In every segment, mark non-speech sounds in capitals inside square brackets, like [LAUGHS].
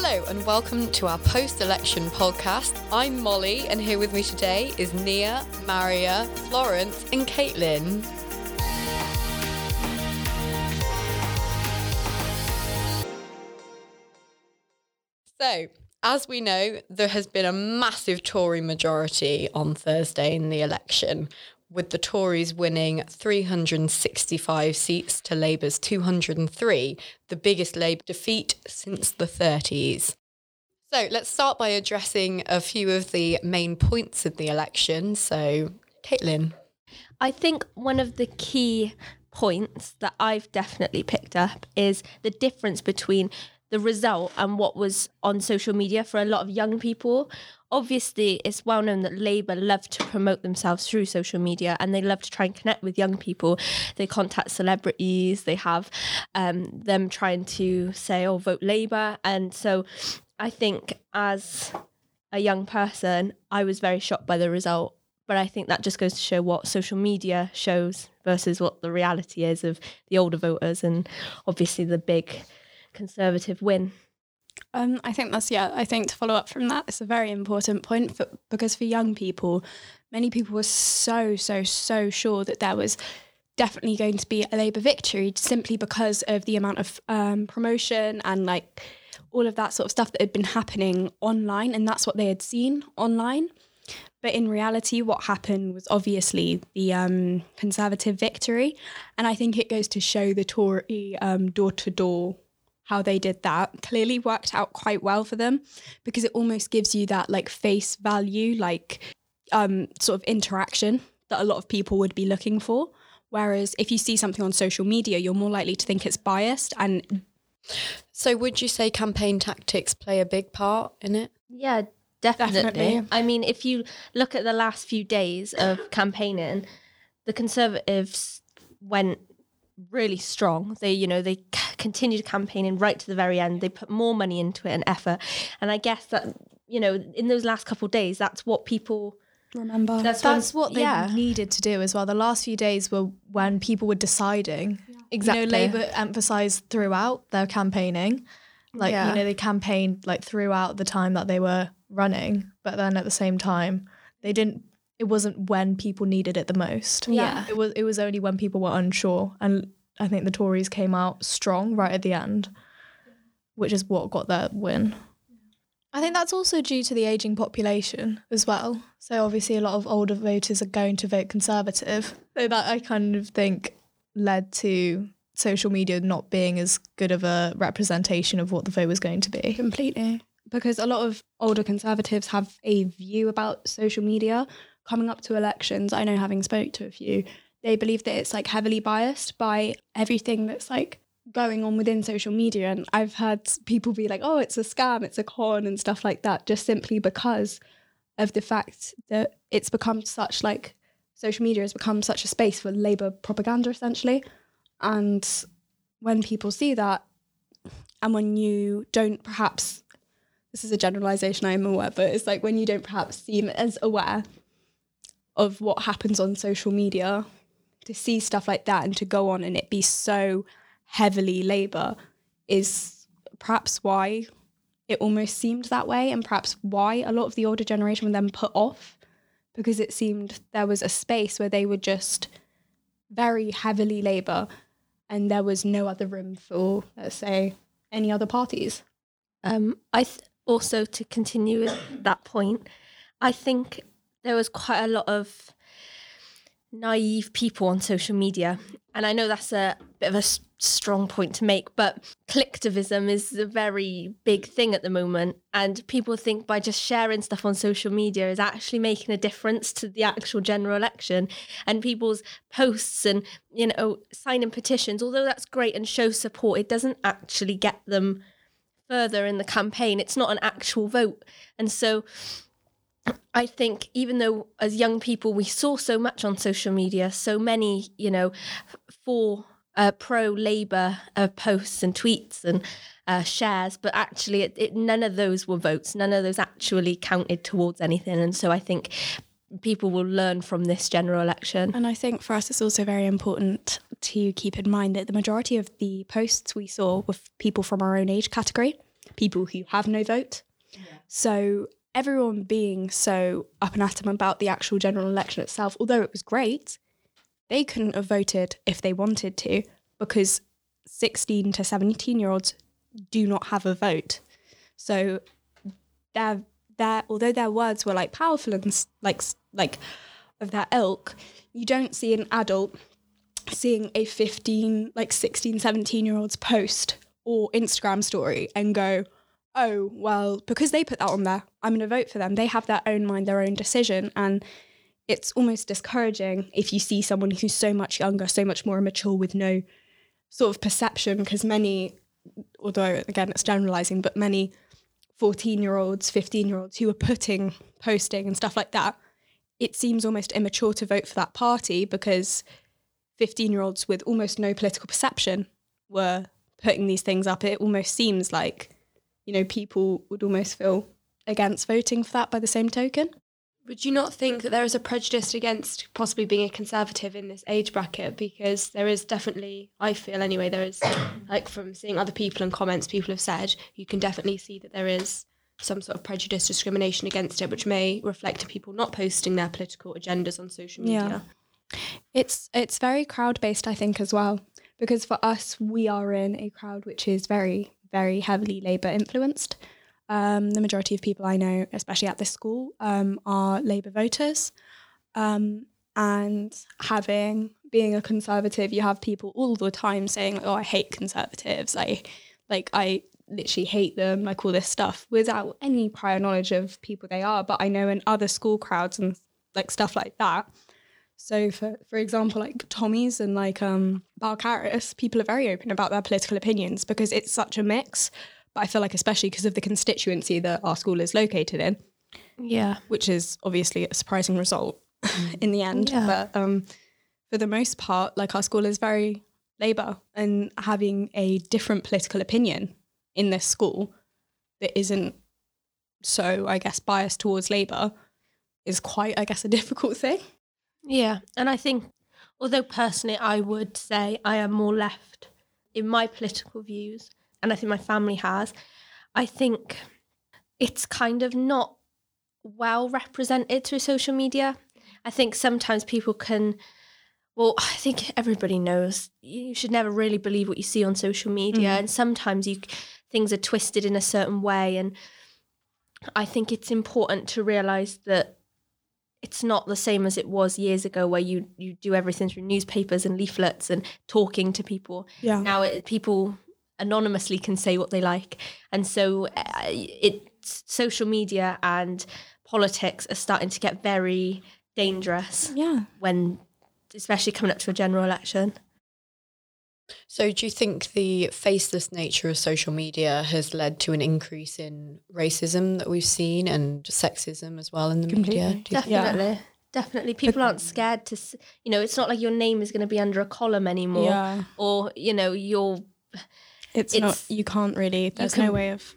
Hello and welcome to our post election podcast. I'm Molly, and here with me today is Nia, Mariya, Florence, and Caitlin. So, as we know, there has been a massive Tory majority on Thursday in the election, with the Tories winning 365 seats to Labour's 203, the biggest Labour defeat since the 30s. So let's start by addressing a few of the main points of the election. So, Caitlin. I think one of the key points that I've definitely picked up is the difference between the result and what was on social media for a lot of young people. Obviously, it's well known that Labour love to promote themselves through social media and they love to try and connect with young people. They contact celebrities, they have um, them trying to say, oh, vote Labour. And so I think as a young person, I was very shocked by the result. But I think that just goes to show what social media shows versus what the reality is of the older voters and obviously the big conservative win. Um, I think that's yeah. I think to follow up from that, it's a very important point for, because for young people, many people were so so so sure that there was definitely going to be a Labour victory simply because of the amount of um, promotion and like all of that sort of stuff that had been happening online, and that's what they had seen online. But in reality, what happened was obviously the um, Conservative victory, and I think it goes to show the Tory door to door how they did that clearly worked out quite well for them because it almost gives you that like face value, like um, sort of interaction that a lot of people would be looking for. Whereas if you see something on social media, you're more likely to think it's biased. And so, would you say campaign tactics play a big part in it? Yeah, definitely. Definitely. I mean, if you look at the last few days of campaigning, the Conservatives went really strong. They, you know, they c- continued campaigning right to the very end. They put more money into it and effort. And I guess that, you know, in those last couple of days, that's what people remember, that's, That's when- what they yeah. needed to do as well. The last few days were when people were deciding. Exactly. You know, Labour emphasised throughout their campaigning. Like, Yeah. you know, they campaigned like throughout the time that they were running, but then at the same time, they didn't it wasn't when people needed it the most. Yeah. It was it was only when people were unsure. And I think the Tories came out strong right at the end, which is what got their win. I think that's also due to the aging population as well. So obviously a lot of older voters are going to vote conservative. So that I kind of think led to social media not being as good of a representation of what the vote was going to be. completely. Because a lot of older conservatives have a view about social media coming up to elections. I know having spoke to a few, they believe that it's like heavily biased by everything that's like going on within social media. And I've heard people be like, oh, it's a scam, it's a con and stuff like that, just simply because of the fact that it's become such like social media has become such a space for Labour propaganda essentially. And when people see that, and when you don't perhaps, this is a generalization, I'm aware, but it's like when you don't perhaps seem as aware of what happens on social media, to see stuff like that and to go on and it be so heavily Labour is perhaps why it almost seemed that way, and perhaps why a lot of the older generation were then put off because it seemed there was a space where they were just very heavily Labour and there was no other room for, let's say, any other parties. Um, I th- also to continue with that point, I think there was quite a lot of naive people on social media, and I know that's a bit of a strong point to make, but clicktivism is a very big thing at the moment, and people think by just sharing stuff on social media is actually making a difference to the actual general election, and people's posts and you know signing petitions. Although that's great and shows support, it doesn't actually get them further in the campaign. It's not an actual vote. And so I think even though as young people we saw so much on social media, so many, you know, for uh, pro Labour uh, posts and tweets and uh, shares, but actually it, it, none of those were votes. None of those actually counted towards anything. And so I think people will learn from this general election. And I think for us, it's also very important to keep in mind that the majority of the posts we saw were f- people from our own age category. people who have no vote. Yeah. So everyone being so up and atom about the actual general election itself, although it was great, they couldn't have voted if they wanted to because 16 to 17 year olds do not have a vote. So their their although their words were like powerful and like like of that ilk, you don't see an adult seeing a 15 like 16 17 year olds post or Instagram story and go, "Oh, well, because they put that on there, I'm going to vote for them." They have their own mind, their own decision and it's almost discouraging if you see someone who's so much younger, so much more immature with no sort of perception because many although again it's generalizing, but many 14 year olds, 15 year olds who are putting, posting and stuff like that, it seems almost immature to vote for that party because 15 year olds with almost no political perception were putting these things up. It almost seems like, you know, people would almost feel against voting for that by the same token. Would you not think that there is a prejudice against possibly being a conservative in this age bracket? Because there is definitely, I feel anyway, there is, like from seeing other people and comments people have said, you can definitely see that there is some sort of prejudice, discrimination against it, which may reflect to people not posting their political agendas on social media. Yeah. It's it's very crowd based, I think, as well. Because for us, we are in a crowd which is very, very heavily Labour influenced. Um, the majority of people I know, especially at this school, um, are Labour voters. Um, and having being a conservative, you have people all the time saying, "Oh, I hate conservatives. I like I literally hate them. Like all this stuff without any prior knowledge of people they are." But I know in other school crowds and like stuff like that, so for for example, like Tommy's and like um Balcarras, people are very open about their political opinions because it's such a mix. But I feel like especially because of the constituency that our school is located in, Yeah. which is obviously a surprising result [LAUGHS] in the end. Yeah. But um for the most part, like our school is very Labour and having a different political opinion in this school that isn't so, I guess, biased towards Labour is quite, I guess, a [LAUGHS] difficult thing. Yeah, and I think, although personally I would say I am more left in my political views, and I think my family has, I think it's kind of not well represented through social media. I think sometimes people can, well, I think everybody knows you should never really believe what you see on social media, mm. and sometimes you things are twisted in a certain way, and I think it's important to realize that it's not the same as it was years ago where you you do everything through newspapers and leaflets and talking to people Yeah. now it, people anonymously can say what they like and so uh, it's social media and politics are starting to get very dangerous Yeah. when especially coming up to a general election So, do you think the faceless nature of social media has led to an increase in racism that we've seen and sexism as well in the Completely. media? Do you think- definitely definitely people aren't scared to you know it's not like your name is going to be under a column anymore Yeah. or you know you're It's, It's- not, you can't really, there's can- no way of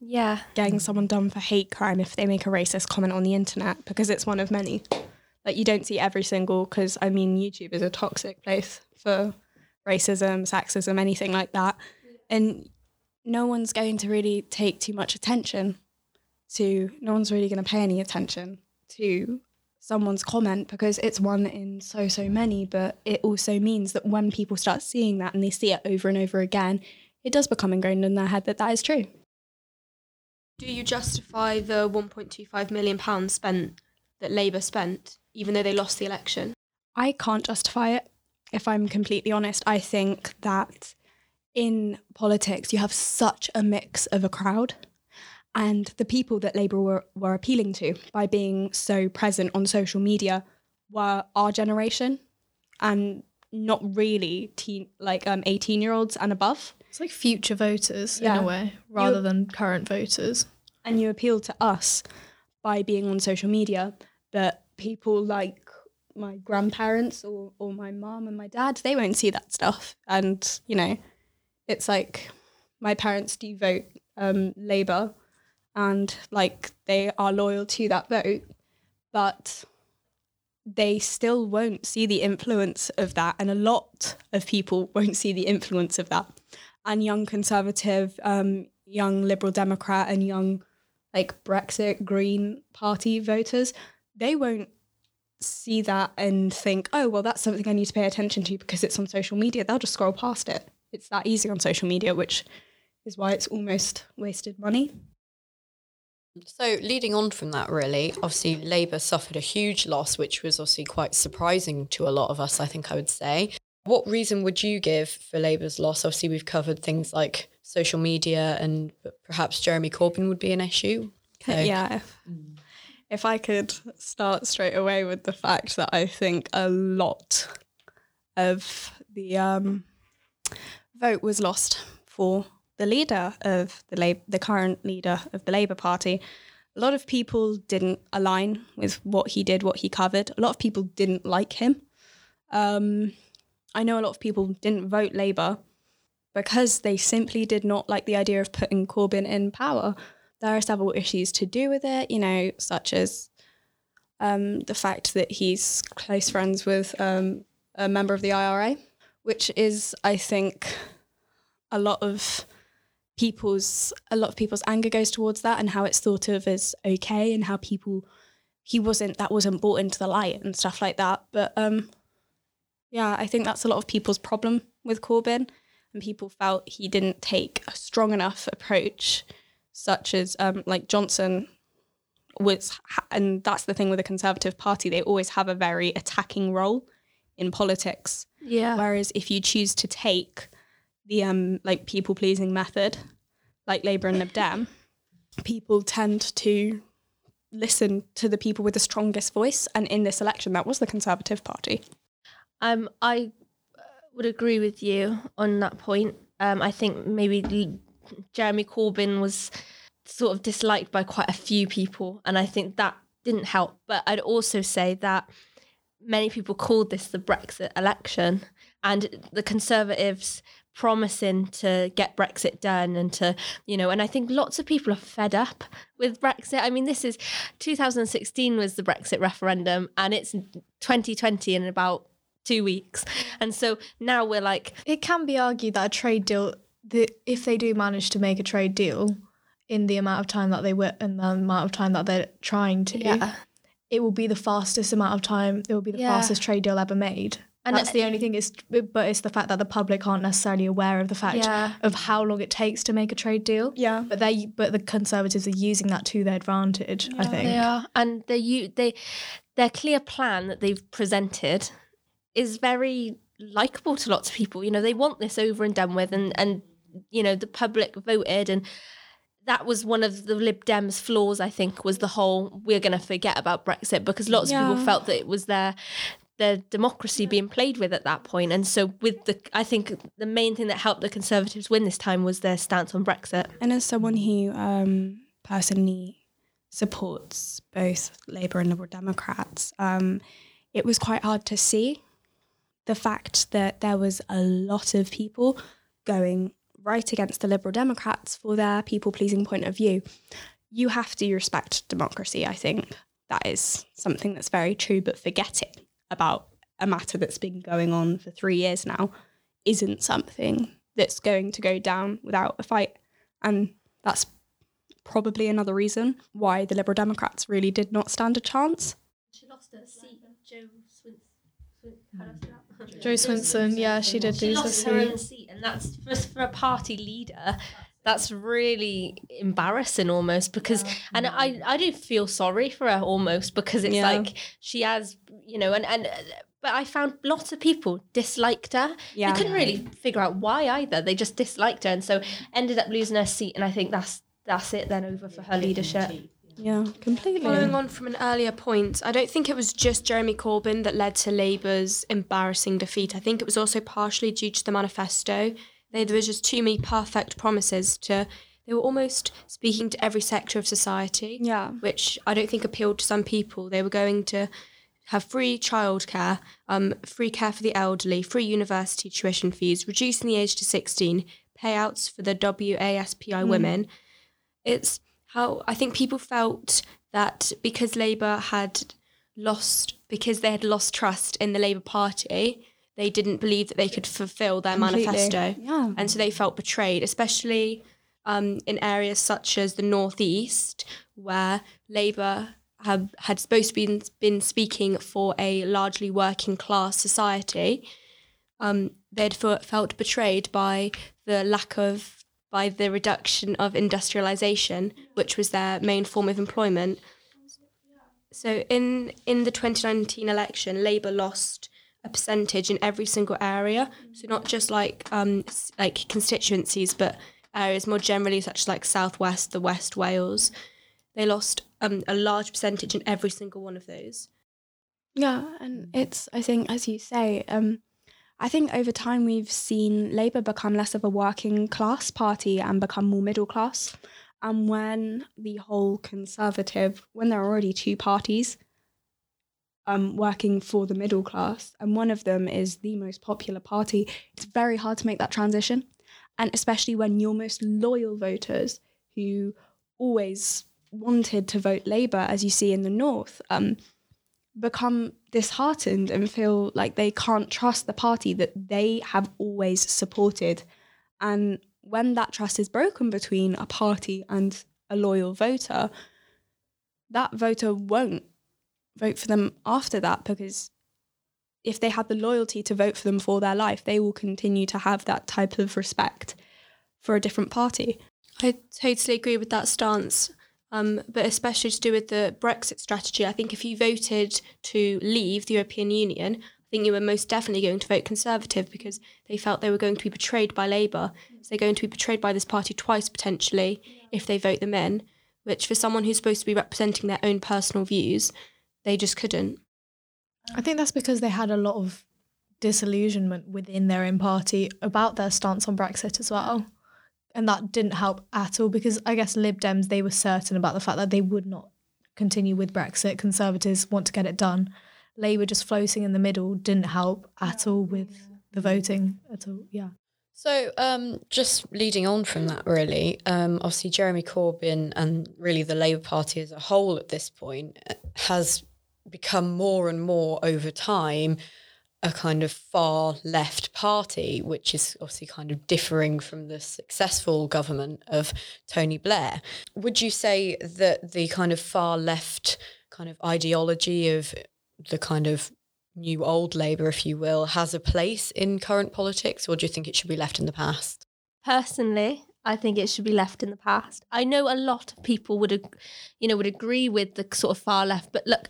yeah getting someone done for hate crime if they make a racist comment on the internet because it's one of many. Like, you don't see every single, because I mean, YouTube is a toxic place for racism, sexism, anything like that. And no one's going to really take too much attention to, no one's really going to pay any attention to someone's comment because it's one in so, so many. But it also means that when people start seeing that and they see it over and over again, it does become ingrained in their head that that is true. Do you justify the 1.25 million pounds spent that Labour spent, even though they lost the election? I can't justify it. If I'm completely honest, I think that in politics you have such a mix of a crowd, and the people that Labour were, were appealing to by being so present on social media were our generation, and not really teen like um 18 year olds and above. It's like future voters Yeah. in a way, rather than current voters. and you appeal to us by being on social media but people like my grandparents or, or my mom and my dad they won't see that stuff. And you know it's like my parents do vote um, labour and like they are loyal to that vote but they still won't see the influence of that. And a lot of people won't see the influence of that. And young conservative um, young Liberal Democrat and young like Brexit Green Party voters, they won't see that and think, oh, well, that's something I need to pay attention to because it's on social media. They'll just scroll past it. It's that easy on social media, which is why it's almost wasted money. So, leading on from that, really, obviously, Labour suffered a huge loss, which was obviously quite surprising to a lot of us, I think I would say. What reason would you give for Labour's loss? Obviously, we've covered things like social media and perhaps Jeremy Corbyn would be an issue. So. Yeah. If I could start straight away with the fact that I think a lot of the um, vote was lost for the leader of the Lab- the current leader of the Labour Party. A lot of people didn't align with what he did, what he covered. A lot of people didn't like him. Um, I know a lot of people didn't vote Labour because they simply did not like the idea of putting Corbyn in power. There are several issues to do with it, you know, such as um, the fact that he's close friends with um, a member of the IRA, which is, I think, a lot of people's a lot of people's anger goes towards that and how it's thought of as okay and how people he wasn't that wasn't brought into the light and stuff like that. But um yeah, I think that's a lot of people's problem with Corbyn and people felt he didn't take a strong enough approach such as um like Johnson was and that's the thing with the Conservative Party, they always have a very attacking role in politics. Yeah. Whereas if you choose to take the um like people pleasing method, like Labour and Lib Dem, people tend to listen to the people with the strongest voice. And in this election, that was the Conservative Party. Um, I uh, would agree with you on that point. Um, I think maybe Jeremy Corbyn was sort of disliked by quite a few people, and I think that didn't help. But I'd also say that many people called this the Brexit election, and the Conservatives promising to get Brexit done and to, you know, and I think lots of people are fed up with Brexit. I mean, this is 2016 was the Brexit referendum and it's 2020 in about two weeks. And so now we're like. It can be argued that a trade deal, that if they do manage to make a trade deal in the amount of time that they were, and the amount of time that they're trying to, Yeah. it will be the fastest amount of time, it will be the Yeah. fastest trade deal ever made. And that's it- the only thing is but it's the fact that the public aren't necessarily aware of the fact Yeah. of how long it takes to make a trade deal Yeah. but they but the conservatives are using that to their advantage i think They are, and they you they their clear plan that they've presented is very likable to lots of people. You know, they want this over and done with, and and you know the public voted, and that was one of the Lib Dems' flaws. I think was the whole we're going to forget about Brexit because lots of people felt that it was their their democracy being played with at that point. And so with the, I think the main thing that helped the Conservatives win this time was their stance on Brexit. And as someone who um, personally supports both Labour and Liberal Democrats, um, it was quite hard to see the fact that there was a lot of people going right against the Liberal Democrats for their people pleasing point of view. You have to respect democracy, I think. That is something that's very true, but forgetting about a matter that's been going on for three years now isn't something that's going to go down without a fight. And that's probably another reason why the Liberal Democrats really did not stand a chance. She lost her seat, Jo Jo Swinson yeah she did she lose her lost her seat own seat, and that's for, for a party leader. That's really embarrassing, almost because, and I, I do feel sorry for her almost because it's Yeah. like she has, you know, and and. uh, But I found lots of people disliked her. Yeah. They couldn't really figure out why either. They just disliked her, and so ended up losing her seat. And I think that's that's it then over for her leadership. Yeah, completely. Following on from an earlier point, I don't think it was just Jeremy Corbyn that led to Labour's embarrassing defeat. I think it was also partially due to the manifesto. They, there was just too many perfect promises to. They were almost speaking to every sector of society, Yeah. which I don't think appealed to some people. They were going to have free childcare, um, free care for the elderly, free university tuition fees, reducing the age to 16, payouts for the WASPI women. It's how I think people felt that because Labour had lost, because they had lost trust in the Labour Party, they didn't believe that they could fulfil their Completely. manifesto. Yeah. And so they felt betrayed, especially um, in areas such as the northeast, where Labour have, had supposed to be been speaking for a largely working class society, um, they'd fe- felt betrayed by the lack of by the reduction of industrialization, which was their main form of employment. So in in the 2019 election, Labour lost a percentage in every single area. So not just like um like constituencies, but areas more generally, such as like Southwest, the West Wales. They lost um, a large percentage in every single one of those. Yeah, and it's I think as you say, um, I think over time we've seen Labour become less of a working class party and become more middle class. And when the whole Conservative, when there are already two parties um, working for the middle class, and one of them is the most popular party, it's very hard to make that transition. And especially when your most loyal voters, who always wanted to vote Labour, as you see in the North, um, become disheartened and feel like they can't trust the party that they have always supported. And when that trust is broken between a party and a loyal voter, that voter won't vote for them after that because if they had the loyalty to vote for them for their life, they will continue to have that type of respect for a different party. I totally agree with that stance. Um, but especially to do with the Brexit strategy, I think if you voted to leave the European Union, I think you were most definitely going to vote Conservative because they felt they were going to be betrayed by Labour. So they're going to be betrayed by this party twice potentially if they vote them in, which for someone who's supposed to be representing their own personal views, they just couldn't. I think that's because they had a lot of disillusionment within their own party about their stance on Brexit as well. And that didn't help at all because I guess Lib Dems, they were certain about the fact that they would not continue with Brexit. Conservatives want to get it done. Labour just floating in the middle didn't help at all with the voting at all. Yeah. So, um, just leading on from that, really, um, obviously Jeremy Corbyn and really the Labour Party as a whole at this point has become more and more over time a kind of far left party, which is obviously kind of differing from the successful government of Tony Blair. Would you say that the kind of far left kind of ideology of the kind of new old Labour, if you will, has a place in current politics, or do you think it should be left in the past? Personally, I think it should be left in the past. I know a lot of people would, you know, would agree with the sort of far left, but look,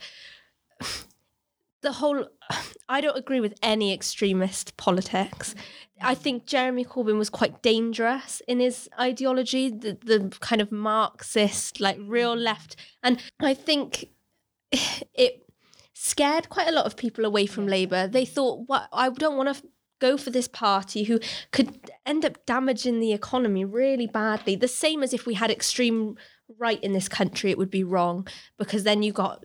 the whole, [SIGHS] I don't agree with any extremist politics. I think Jeremy Corbyn was quite dangerous in his ideology, the, the kind of Marxist, like real left. And I think [SIGHS] it scared quite a lot of people away from Labour. They thought, "What? I don't want to." Go for this party who could end up damaging the economy really badly. The same as if we had extreme right in this country, it would be wrong because then you got,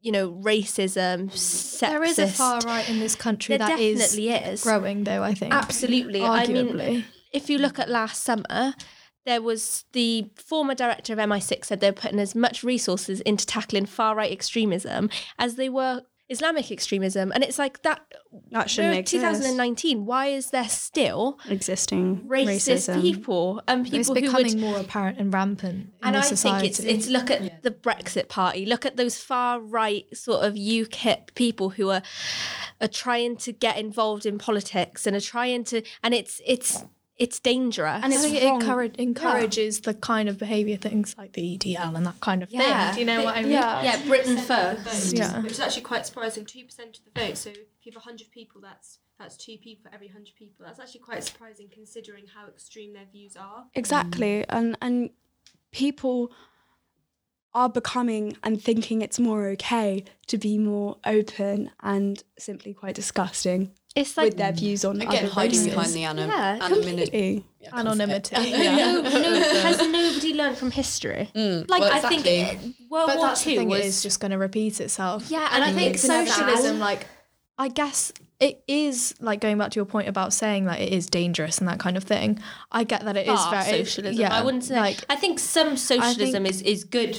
you know, racism, sexist. There is a far right in this country There that is definitely is. growing, though, I think. Absolutely. I mean, if you look at last summer, there was the former director of MI6 said they were putting as much resources into tackling far right extremism as they were Islamic extremism. And it's like that. That shouldn't we're exist. 2019. Why is there still Existing racist racism. people and people it's who becoming would more apparent and rampant in and I society. think it's it's look at the Brexit party, look at those far right sort of UKIP people who are are trying to get involved in politics and are trying to and it's it's it's dangerous. And I it's think it wrong. encourage, encourages the kind of behaviour things like the EDL and that kind of Yeah. thing. Do you know what I mean? Yeah. yeah, Britain first. Yeah. Which is actually quite surprising. Two percent of the vote. So if you have hundred people, that's that's two people for every hundred people. That's actually quite surprising considering how extreme their views are. Exactly. And and people are becoming and thinking it's more okay to be more open and simply quite disgusting It's like with their views on Again, other hiding behind the anim- Yeah, anonymity. Completely. Yeah, Anonymity. [LAUGHS] no, no, [LAUGHS] has nobody learned from history? Mm, Like well, I exactly. think World But War that's the Two thing, was it is just going to repeat itself. Yeah, and I think socialism, like, I guess it is like going back to your point about saying like it is dangerous and that kind of thing. I get that it is far very socialism. Yeah, I wouldn't say. like I think some socialism think- is is good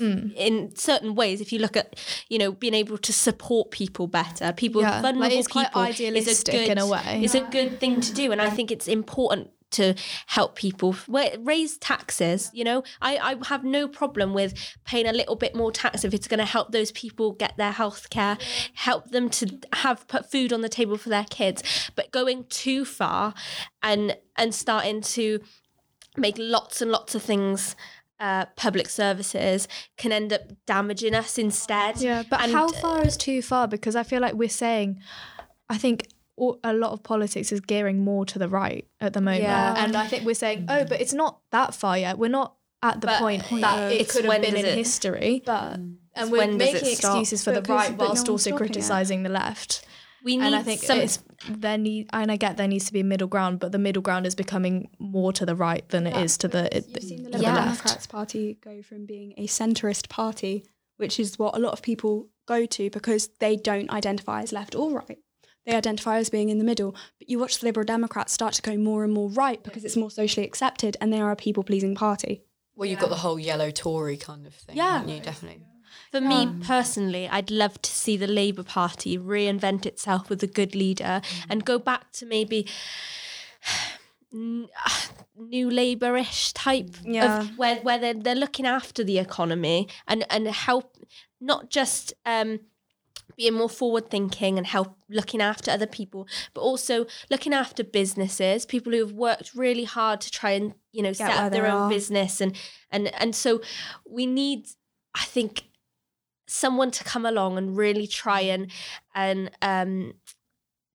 f- in certain ways. If you look at, you know, being able to support people better, people Yeah, like, vulnerable it's quite people, is a good, in a way. Is a good thing to do, and I think it's important to help people raise taxes you know I, I have no problem with paying a little bit more tax if it's going to help those people get their health care help them to have put food on the table for their kids but going too far and and starting to make lots and lots of things uh, public services can end up damaging us instead Yeah, but And- how far is too far? Because I feel like we're saying, I think all, a lot of politics is gearing more to the right at the moment, Yeah. and I think we're saying, oh, but it's not that far yet. We're not at the But point that it could have been in it- history, But and when we're making excuses for the right but no whilst also criticizing the left. We need And I think some it's there need, and I get there needs to be a middle ground, but the middle ground is becoming more to the right than it is to the, it, You've seen the to Liberal Yeah. Democrats Party go from being a centrist party, which is what a lot of people go to because they don't identify as left or right. They identify as being in the middle. But you watch the Liberal Democrats start to go more and more right because it's more socially accepted and they are a people pleasing party. Well, you've got the whole yellow Tory kind of thing. Yeah. you definitely. For me personally, I'd love to see the Labour Party reinvent itself with a good leader and go back to maybe new Labour-ish type Yeah. of where where they're, they're looking after the economy and and help not just um being more forward thinking and help looking after other people but also looking after businesses people who have worked really hard to try and you know set up their own are. business and and and so we need i think someone to come along and really try mm. and and um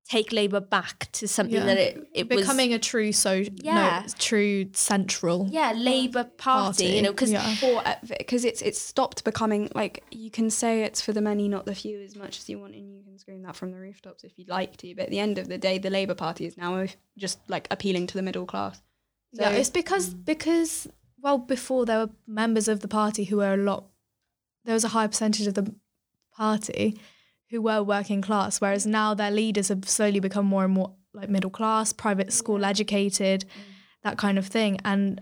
take Labour back to something Yeah. that it, it was becoming a true so Yeah. no, true central. yeah Labour party, Party, you know because yeah. For uh, because it's it's stopped becoming like you can say it's for the many, not the few, as much as you want, and you can scream that from the rooftops if you'd like to. But at the end of the day, the Labour Party is now just like appealing to the middle class. yeah, So- it's because mm. because well before there were members of the party who were a lot. There was a high percentage of the party who were working class, whereas now their leaders have slowly become more and more like middle class, private school educated, mm. that kind of thing, and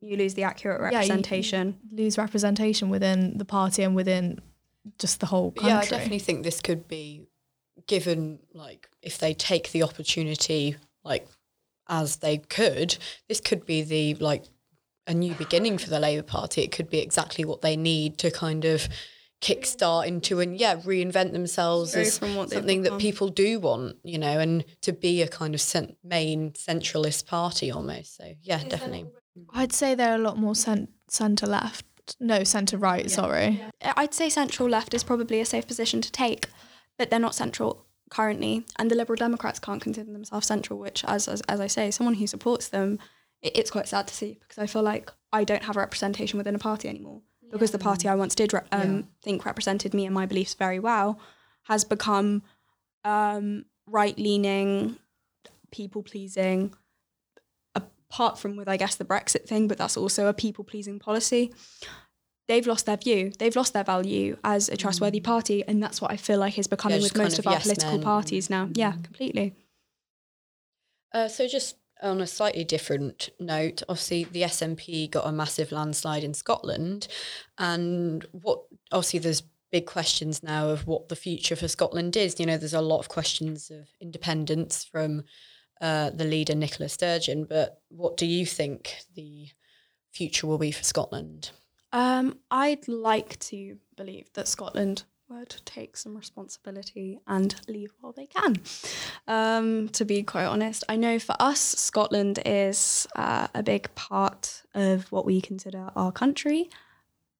You lose the accurate Yeah, you- representation. lose representation within the party and within just the whole country. Yeah, I definitely think this could be given like if they take the opportunity like as they could, this could be the like a new beginning for the Labour Party. It could be exactly what they need to kind of kickstart into and yeah, reinvent themselves Go as from what something that people do want, you know, and to be a kind of cent- main centralist party almost. So yeah, definitely. Mm. I'd say they're a lot more cent- centre left. No, centre right. Sorry. I'd say central left is probably a safe position to take, but they're not central currently, and the Liberal Democrats can't consider themselves central. Which, as as, as I say, someone who supports them, it, it's quite sad to see because I feel like I don't have a representation within a party anymore because the party I once did re- um, think represented me and my beliefs very well has become um, right leaning, people pleasing. Apart from with, I guess, the Brexit thing, but that's also a people pleasing policy they've lost their view. They've lost their value as a trustworthy party, and that's what I feel like is becoming just with most of of our political men. parties now. Yeah, completely. Uh, so just on a slightly different note, obviously the SNP got a massive landslide in Scotland, and what obviously there's big questions now of what the future for Scotland is. You know, there's a lot of questions of independence from uh, the leader Nicola Sturgeon, but what do you think the future will be for Scotland? Um, I'd like to believe that Scotland would take some responsibility and leave while they can. Um, to be quite honest, I know for us, Scotland is uh, a big part of what we consider our country.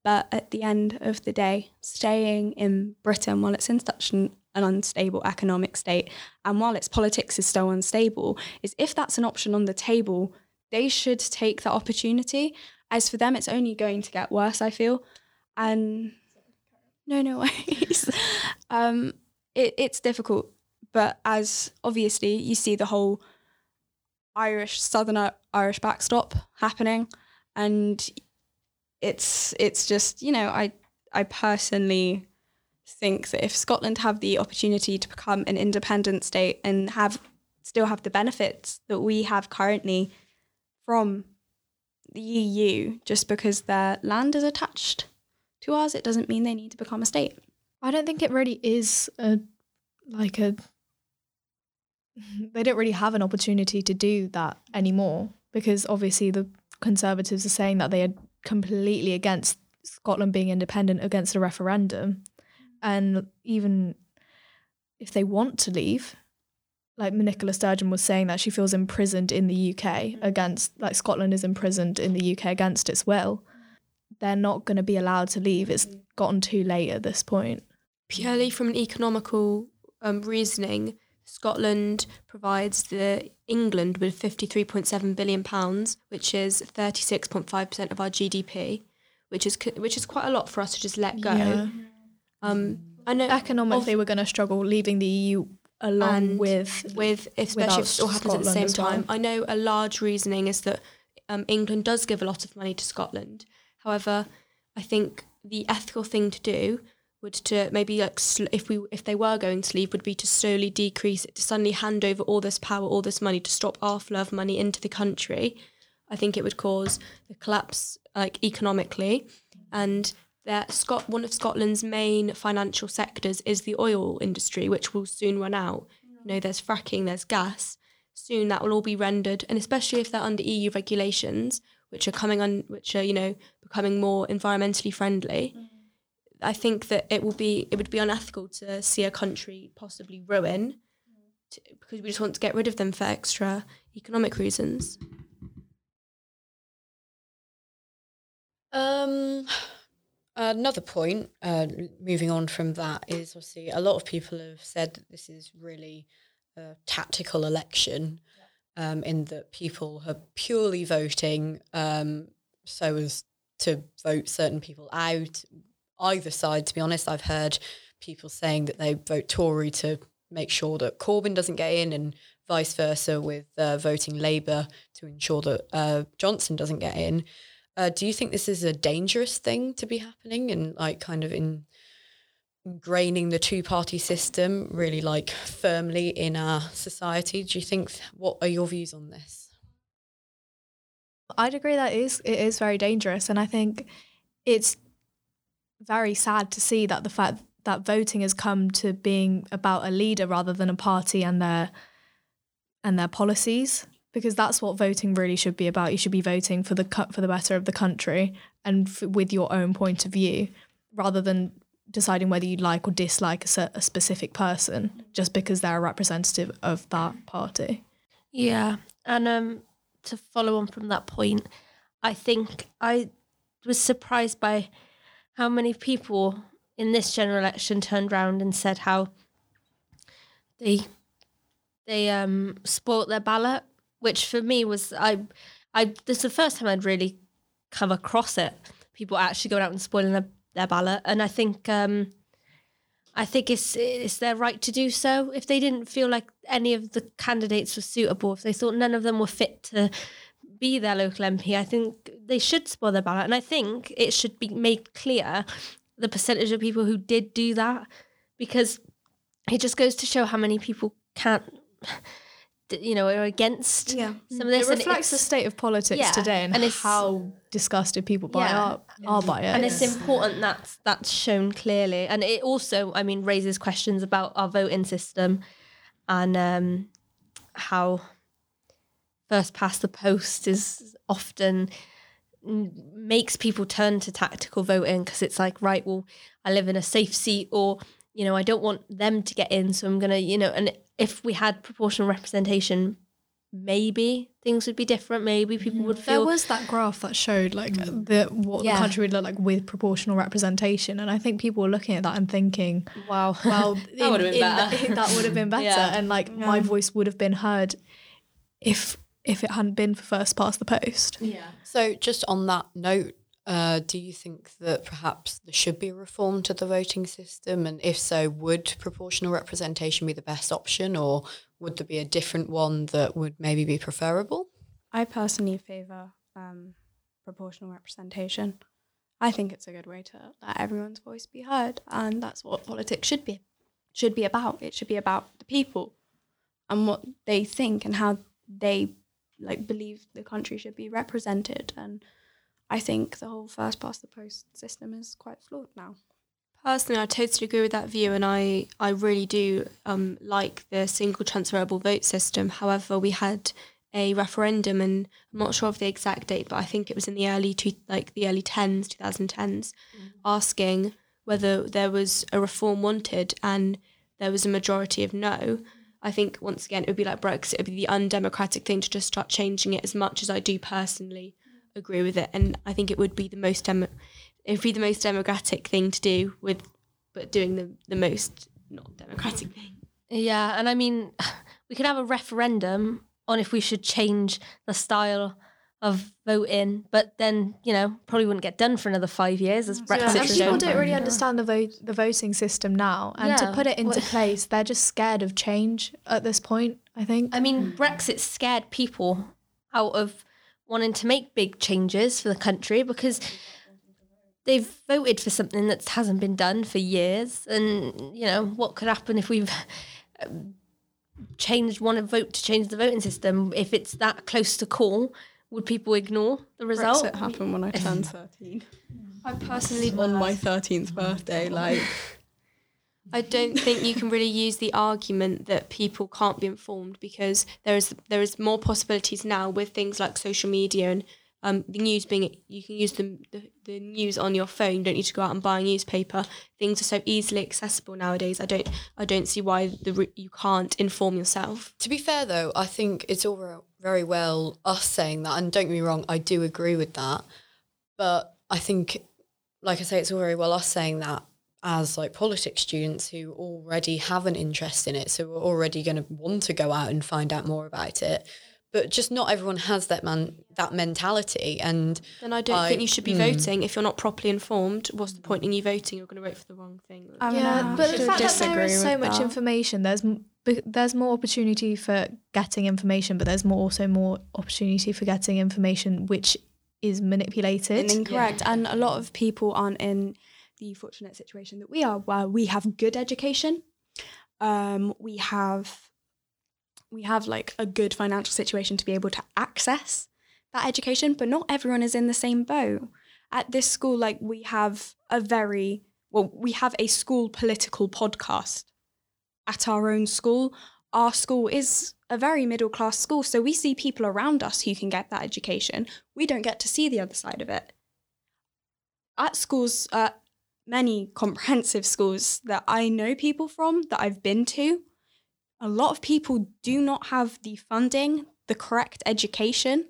But at the end of the day, staying in Britain while it's in such an, an unstable economic state and while its politics is so unstable, is if that's an option on the table, they should take that opportunity. As for them, it's only going to get worse, I feel. And no, no worries. [LAUGHS] um, it, it's difficult, but as obviously you see the whole Irish Southern Irish backstop happening, and it's it's just you know I I personally think that if Scotland have the opportunity to become an independent state and have still have the benefits that we have currently from the EU, just because their land is attached to ours, it doesn't mean they need to become a state. I don't think it really is a like a [LAUGHS] they don't really have an opportunity to do that anymore because obviously the Conservatives are saying that they are completely against Scotland being independent against a referendum. And even if they want to leave, like Nicola Sturgeon was saying that she feels imprisoned in the UK mm. against, like Scotland is imprisoned in the UK against its will. They're not going to be allowed to leave. It's gotten too late at this point. Purely from an economical um, reasoning, Scotland provides the England with 53.7 billion pounds, which is 36.5% of our GDP, which is which is quite a lot for us to just let go. Yeah. Um, I know Economically, we're going to struggle leaving the EU along with with especially if it all happens at the same well. time. I know a large reasoning is that um, England does give a lot of money to Scotland. However, I think the ethical thing to do would to maybe like sl- if we if they were going to leave would be to slowly decrease it to suddenly hand over all this power all this money to stop of money into the country. I think it would cause the collapse like economically. And that Scot one of Scotland's main financial sectors is the oil industry which will soon run out. You know there's fracking there's gas. Soon that will all be rendered and especially if they're under EU regulations which are coming on which are you know becoming more environmentally friendly I think that it will be it would be unethical to see a country possibly ruin to, because we just want to get rid of them for extra economic reasons. Um, another point, uh, moving on from that, is obviously a lot of people have said that this is really a tactical election, um, in that people are purely voting um, so as to vote certain people out. Either side, to be honest, I've heard people saying that they vote Tory to make sure that Corbyn doesn't get in, and vice versa with uh, voting Labour to ensure that uh, Johnson doesn't get in. Uh, do you think this is a dangerous thing to be happening and like kind of in ingraining the two party system really like firmly in our society? Do you think what are your views on this? I'd agree that it is it is very dangerous, and I think it's very sad to see that the fact that voting has come to being about a leader rather than a party and their and their policies, because that's what voting really should be about. You should be voting for the for the better of the country and f- with your own point of view, rather than deciding whether you like or dislike a, a specific person just because they're a representative of that party. Yeah, and um, to follow on from that point, I think I was surprised by how many people in this general election turned around and said how they they um spoilt their ballot, which for me was I I this is the first time I'd really come across it. People actually going out and spoiling their, their ballot, and I think um I think it's it's their right to do so. If they didn't feel like any of the candidates were suitable, if they thought none of them were fit to be their local MP, I think they should spoil their ballot. And I think it should be made clear the percentage of people who did do that, because it just goes to show how many people can't, you know, are against Yeah. some of this. It reflects the state of politics Yeah, today and, and it's- disgusted people buy Yeah. are by it. and it's important that's that's shown clearly and it also i mean raises questions about our voting system and um how first past the post is often makes people turn to tactical voting because it's like right well i live in a safe seat or you know i don't want them to get in so i'm gonna you know and if we had proportional representation maybe things would be different maybe people would feel. There was that graph that showed like the what Yeah. the country would look like with proportional representation, and I think people were looking at that and thinking, wow "Well, [LAUGHS] That would've been [LAUGHS] better. that would have been better, Yeah. and like my voice would have been heard if if it hadn't been for first past the post." yeah So, just on that note, uh, do you think that perhaps there should be a reform to the voting system? And if so, would proportional representation be the best option, or would there be a different one that would maybe be preferable? I personally favour um, proportional representation. I think it's a good way to let everyone's voice be heard, and that's what politics should be. Should be about. It should be about the people and what they think and how they like believe the country should be represented. And I think the whole first past the post system is quite flawed now. Personally, I totally agree with that view, and I, I really do um, like the single transferable vote system. However, we had a referendum, and I'm not sure of the exact date, but I think it was in the early two, like the early tens, 2010s, asking whether there was a reform wanted, and there was a majority of no. I think once again it would be like Brexit. It would be the undemocratic thing to just start changing it. As much as I do personally agree with it, and I think it would be the most demo- it would be the most democratic thing to do with, but doing the the most not democratic thing. Yeah, and I mean, [SIGHS] we could have a referendum on if we should change the style of voting, but then you know probably wouldn't get done for another five years as Brexit. and people don't really understand the vote, the voting system now, and to put it into place, they're just scared of change at this point. I think. I mean, Brexit scared people out of wanting to make big changes for the country because they've voted for something that hasn't been done for years. And, you know, what could happen if we've um, changed one vote to change the voting system? If it's that close to call, would people ignore the result? Brexit happened when I turned 13. I personally On my 13th birthday, [LAUGHS] like I don't think you can really use the argument that people can't be informed because there is there is more possibilities now with things like social media and um, the news being you can use the, the the news on your phone. You don't need to go out and buy a newspaper. Things are so easily accessible nowadays. I don't I don't see why the you can't inform yourself. To be fair, though, I think it's all very well us saying that, and don't get me wrong, I do agree with that. But I think, like I say, it's all very well us saying that as like politics students who already have an interest in it, so we're already going to want to go out and find out more about it. But just not everyone has that man that mentality, and Then I don't I- think you should be mm. voting if you're not properly informed. What's the point in you voting? You're going to vote for the wrong thing. I'm yeah, have but the fact that there is so with much that. information, there's there's more opportunity for getting information, but there's more also more opportunity for getting information which is manipulated. and incorrect. And a lot of people aren't in the fortunate situation that we are, where we have good education. Um, we have we have like a good financial situation to be able to access that education, but not everyone is in the same boat. At this school, like we have a very well, we have a school political podcast at our own school. Our school is a very middle class school, so we see people around us who can get that education. We don't get to see the other side of it. At schools, uh, many comprehensive schools that I know people from, that I've been to, a lot of people do not have the funding, the correct education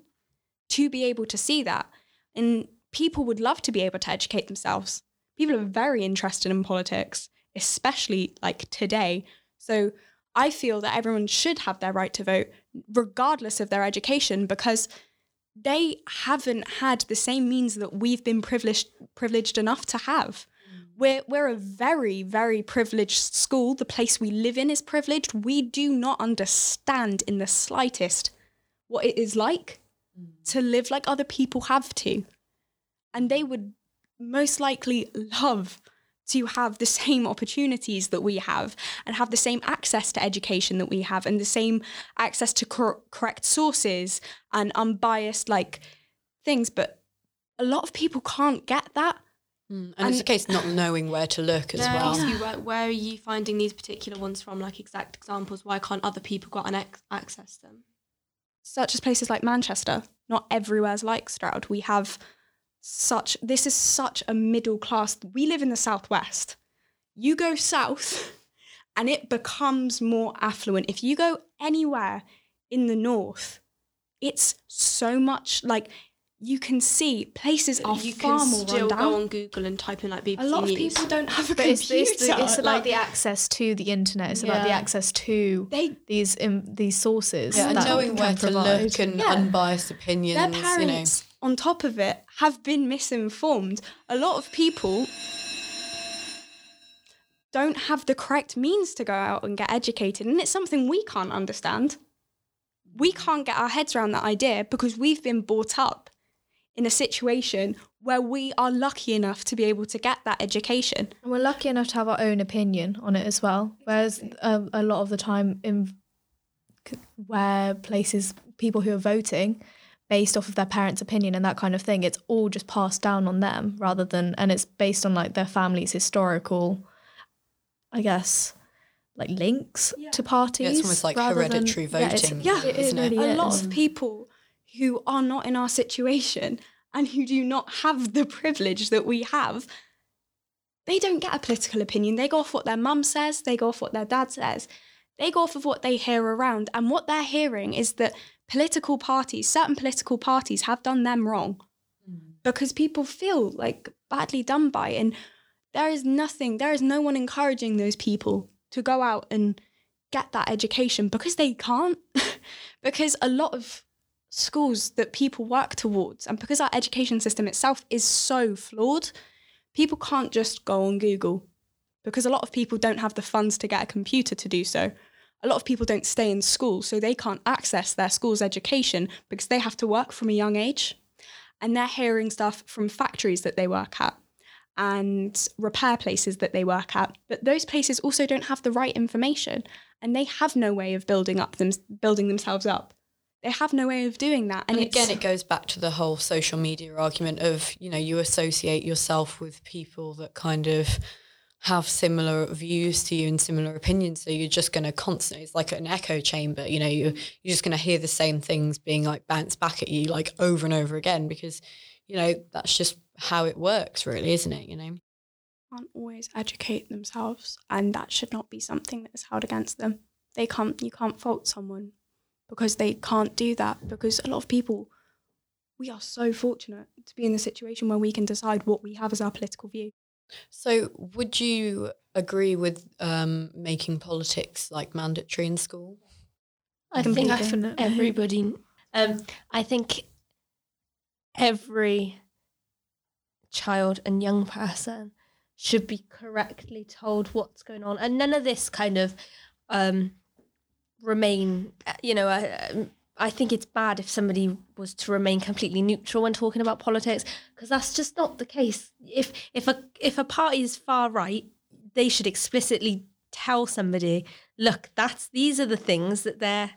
to be able to see that. And people would love to be able to educate themselves. People are very interested in politics, especially like today. So I feel that everyone should have their right to vote, regardless of their education, because they haven't had the same means that we've been privileged privileged enough to have. We're we're a very very privileged school. The place we live in is privileged. We do not understand in the slightest what it is like mm. to live like other people have to, and they would most likely love to have the [LAUGHS] same opportunities that we have and have the same access to education that we have and the same access to cor- correct sources and unbiased like things but a lot of people can't get that Mm, and, it's a case of not knowing where to look as May I well. ask you, where, where are you finding these particular ones from? Like exact examples. Why can't other people go out and ac- access them? such as places like Manchester not everywhere's like Stroud we have such this is such a middle class we live in the southwest you go south [LAUGHS] and it becomes more affluent if you go anywhere in the north it's so much like you can see places are you far can more still run down. go on Google and type in like BBC a lot of News. people don't have a but computer. it's, it's, the, it's about like, the access to the internet. It's about the Yeah. access to they these um, these sources. Yeah, and that knowing can where to provide. look and Yeah. unbiased opinions, their you know. parents on top of it have been misinformed a lot of people don't have the correct means to go out and get educated and it's something we can't understand we can't get our heads around that idea because we've been brought up in a situation where we are lucky enough to be able to get that education And we're lucky enough to have our own opinion on it as well. Whereas um, a lot of the time, in where places, people who are voting based off of their parents' opinion and that kind of thing. It's all just passed down on them rather than, and it's based on like their family's historical, I guess, like links to parties. it's almost like rather than- hereditary yeah, it's- voting, Yeah, it isn't it? really a lot of people who are not in our situation and who do not have the privilege that we have, they don't get a political opinion. They go off what their mum says, they go off what their dad says, they go off of what they hear around. And what they're hearing is that political parties, certain political parties, have done them wrong mm. because people feel like badly done by. And there is nothing, there is no one encouraging those people to go out and get that education because they can't. [LAUGHS] because a lot of schools that people work towards, and because our education system itself is so flawed, people can't just go on Google because a lot of people don't have the funds to get a computer to do so. A lot of people don't stay in school, so they can't access their school's education because they have to work from a young age. And they're hearing stuff from factories that they work at and repair places that they work at. But those places also don't have the right information and they have no way of building up them building themselves up. They have no way of doing that. And, And again, it goes back to the whole social media argument of, you know, you associate yourself with people that kind of have similar views to you and similar opinions. So you're just going to constantly, it's like an echo chamber, you know, you're, you're just going to hear the same things being like bounced back at you like over and over again because, you know, that's just how it works, really, isn't it? You know? can't always educate themselves and that should not be something that is held against them they can't you can't fault someone because they can't do that because a lot of people we are so fortunate to be in the situation where we can decide what we have as our political view So would you agree with um, making politics like mandatory in school? I think Definitely. everybody. Um, I think every child and young person should be correctly told what's going on, and none of this kind of um, remain. uh, You know, I, I think it's bad if somebody was to remain completely neutral when talking about politics because that's just not the case. If if a if a party is far right, they should explicitly tell somebody, look, that's these are the things that they're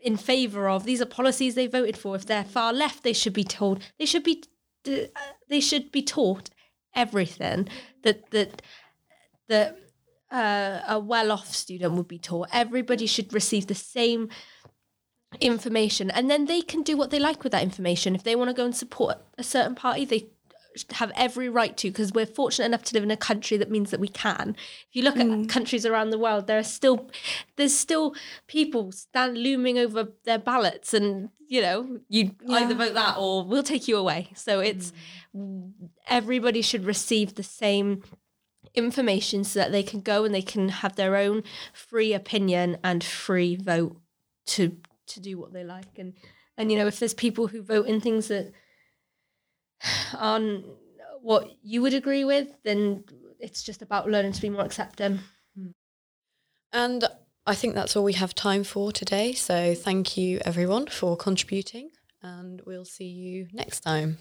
in favor of. These are policies they voted for. If they're far left, they should be told. They should be. uh, They should be taught everything that that that uh, a well-off student would be taught. Everybody should receive the same information, and then they can do what they like with that information. If they want to go and support a certain party, they have every right to because we're fortunate enough to live in a country that means that we can. If you look at countries around the world, there are still there's still people stand looming over their ballots, and you know you either vote that or we'll take you away. So it's everybody should receive the same information so that they can go and they can have their own free opinion and free vote to to do what they like and and you know if there's people who vote in things that [SIGHS] aren't what you would agree with, then it's just about learning to be more accepting. And I think that's all we have time for today. So thank you everyone for contributing and we'll see you next time.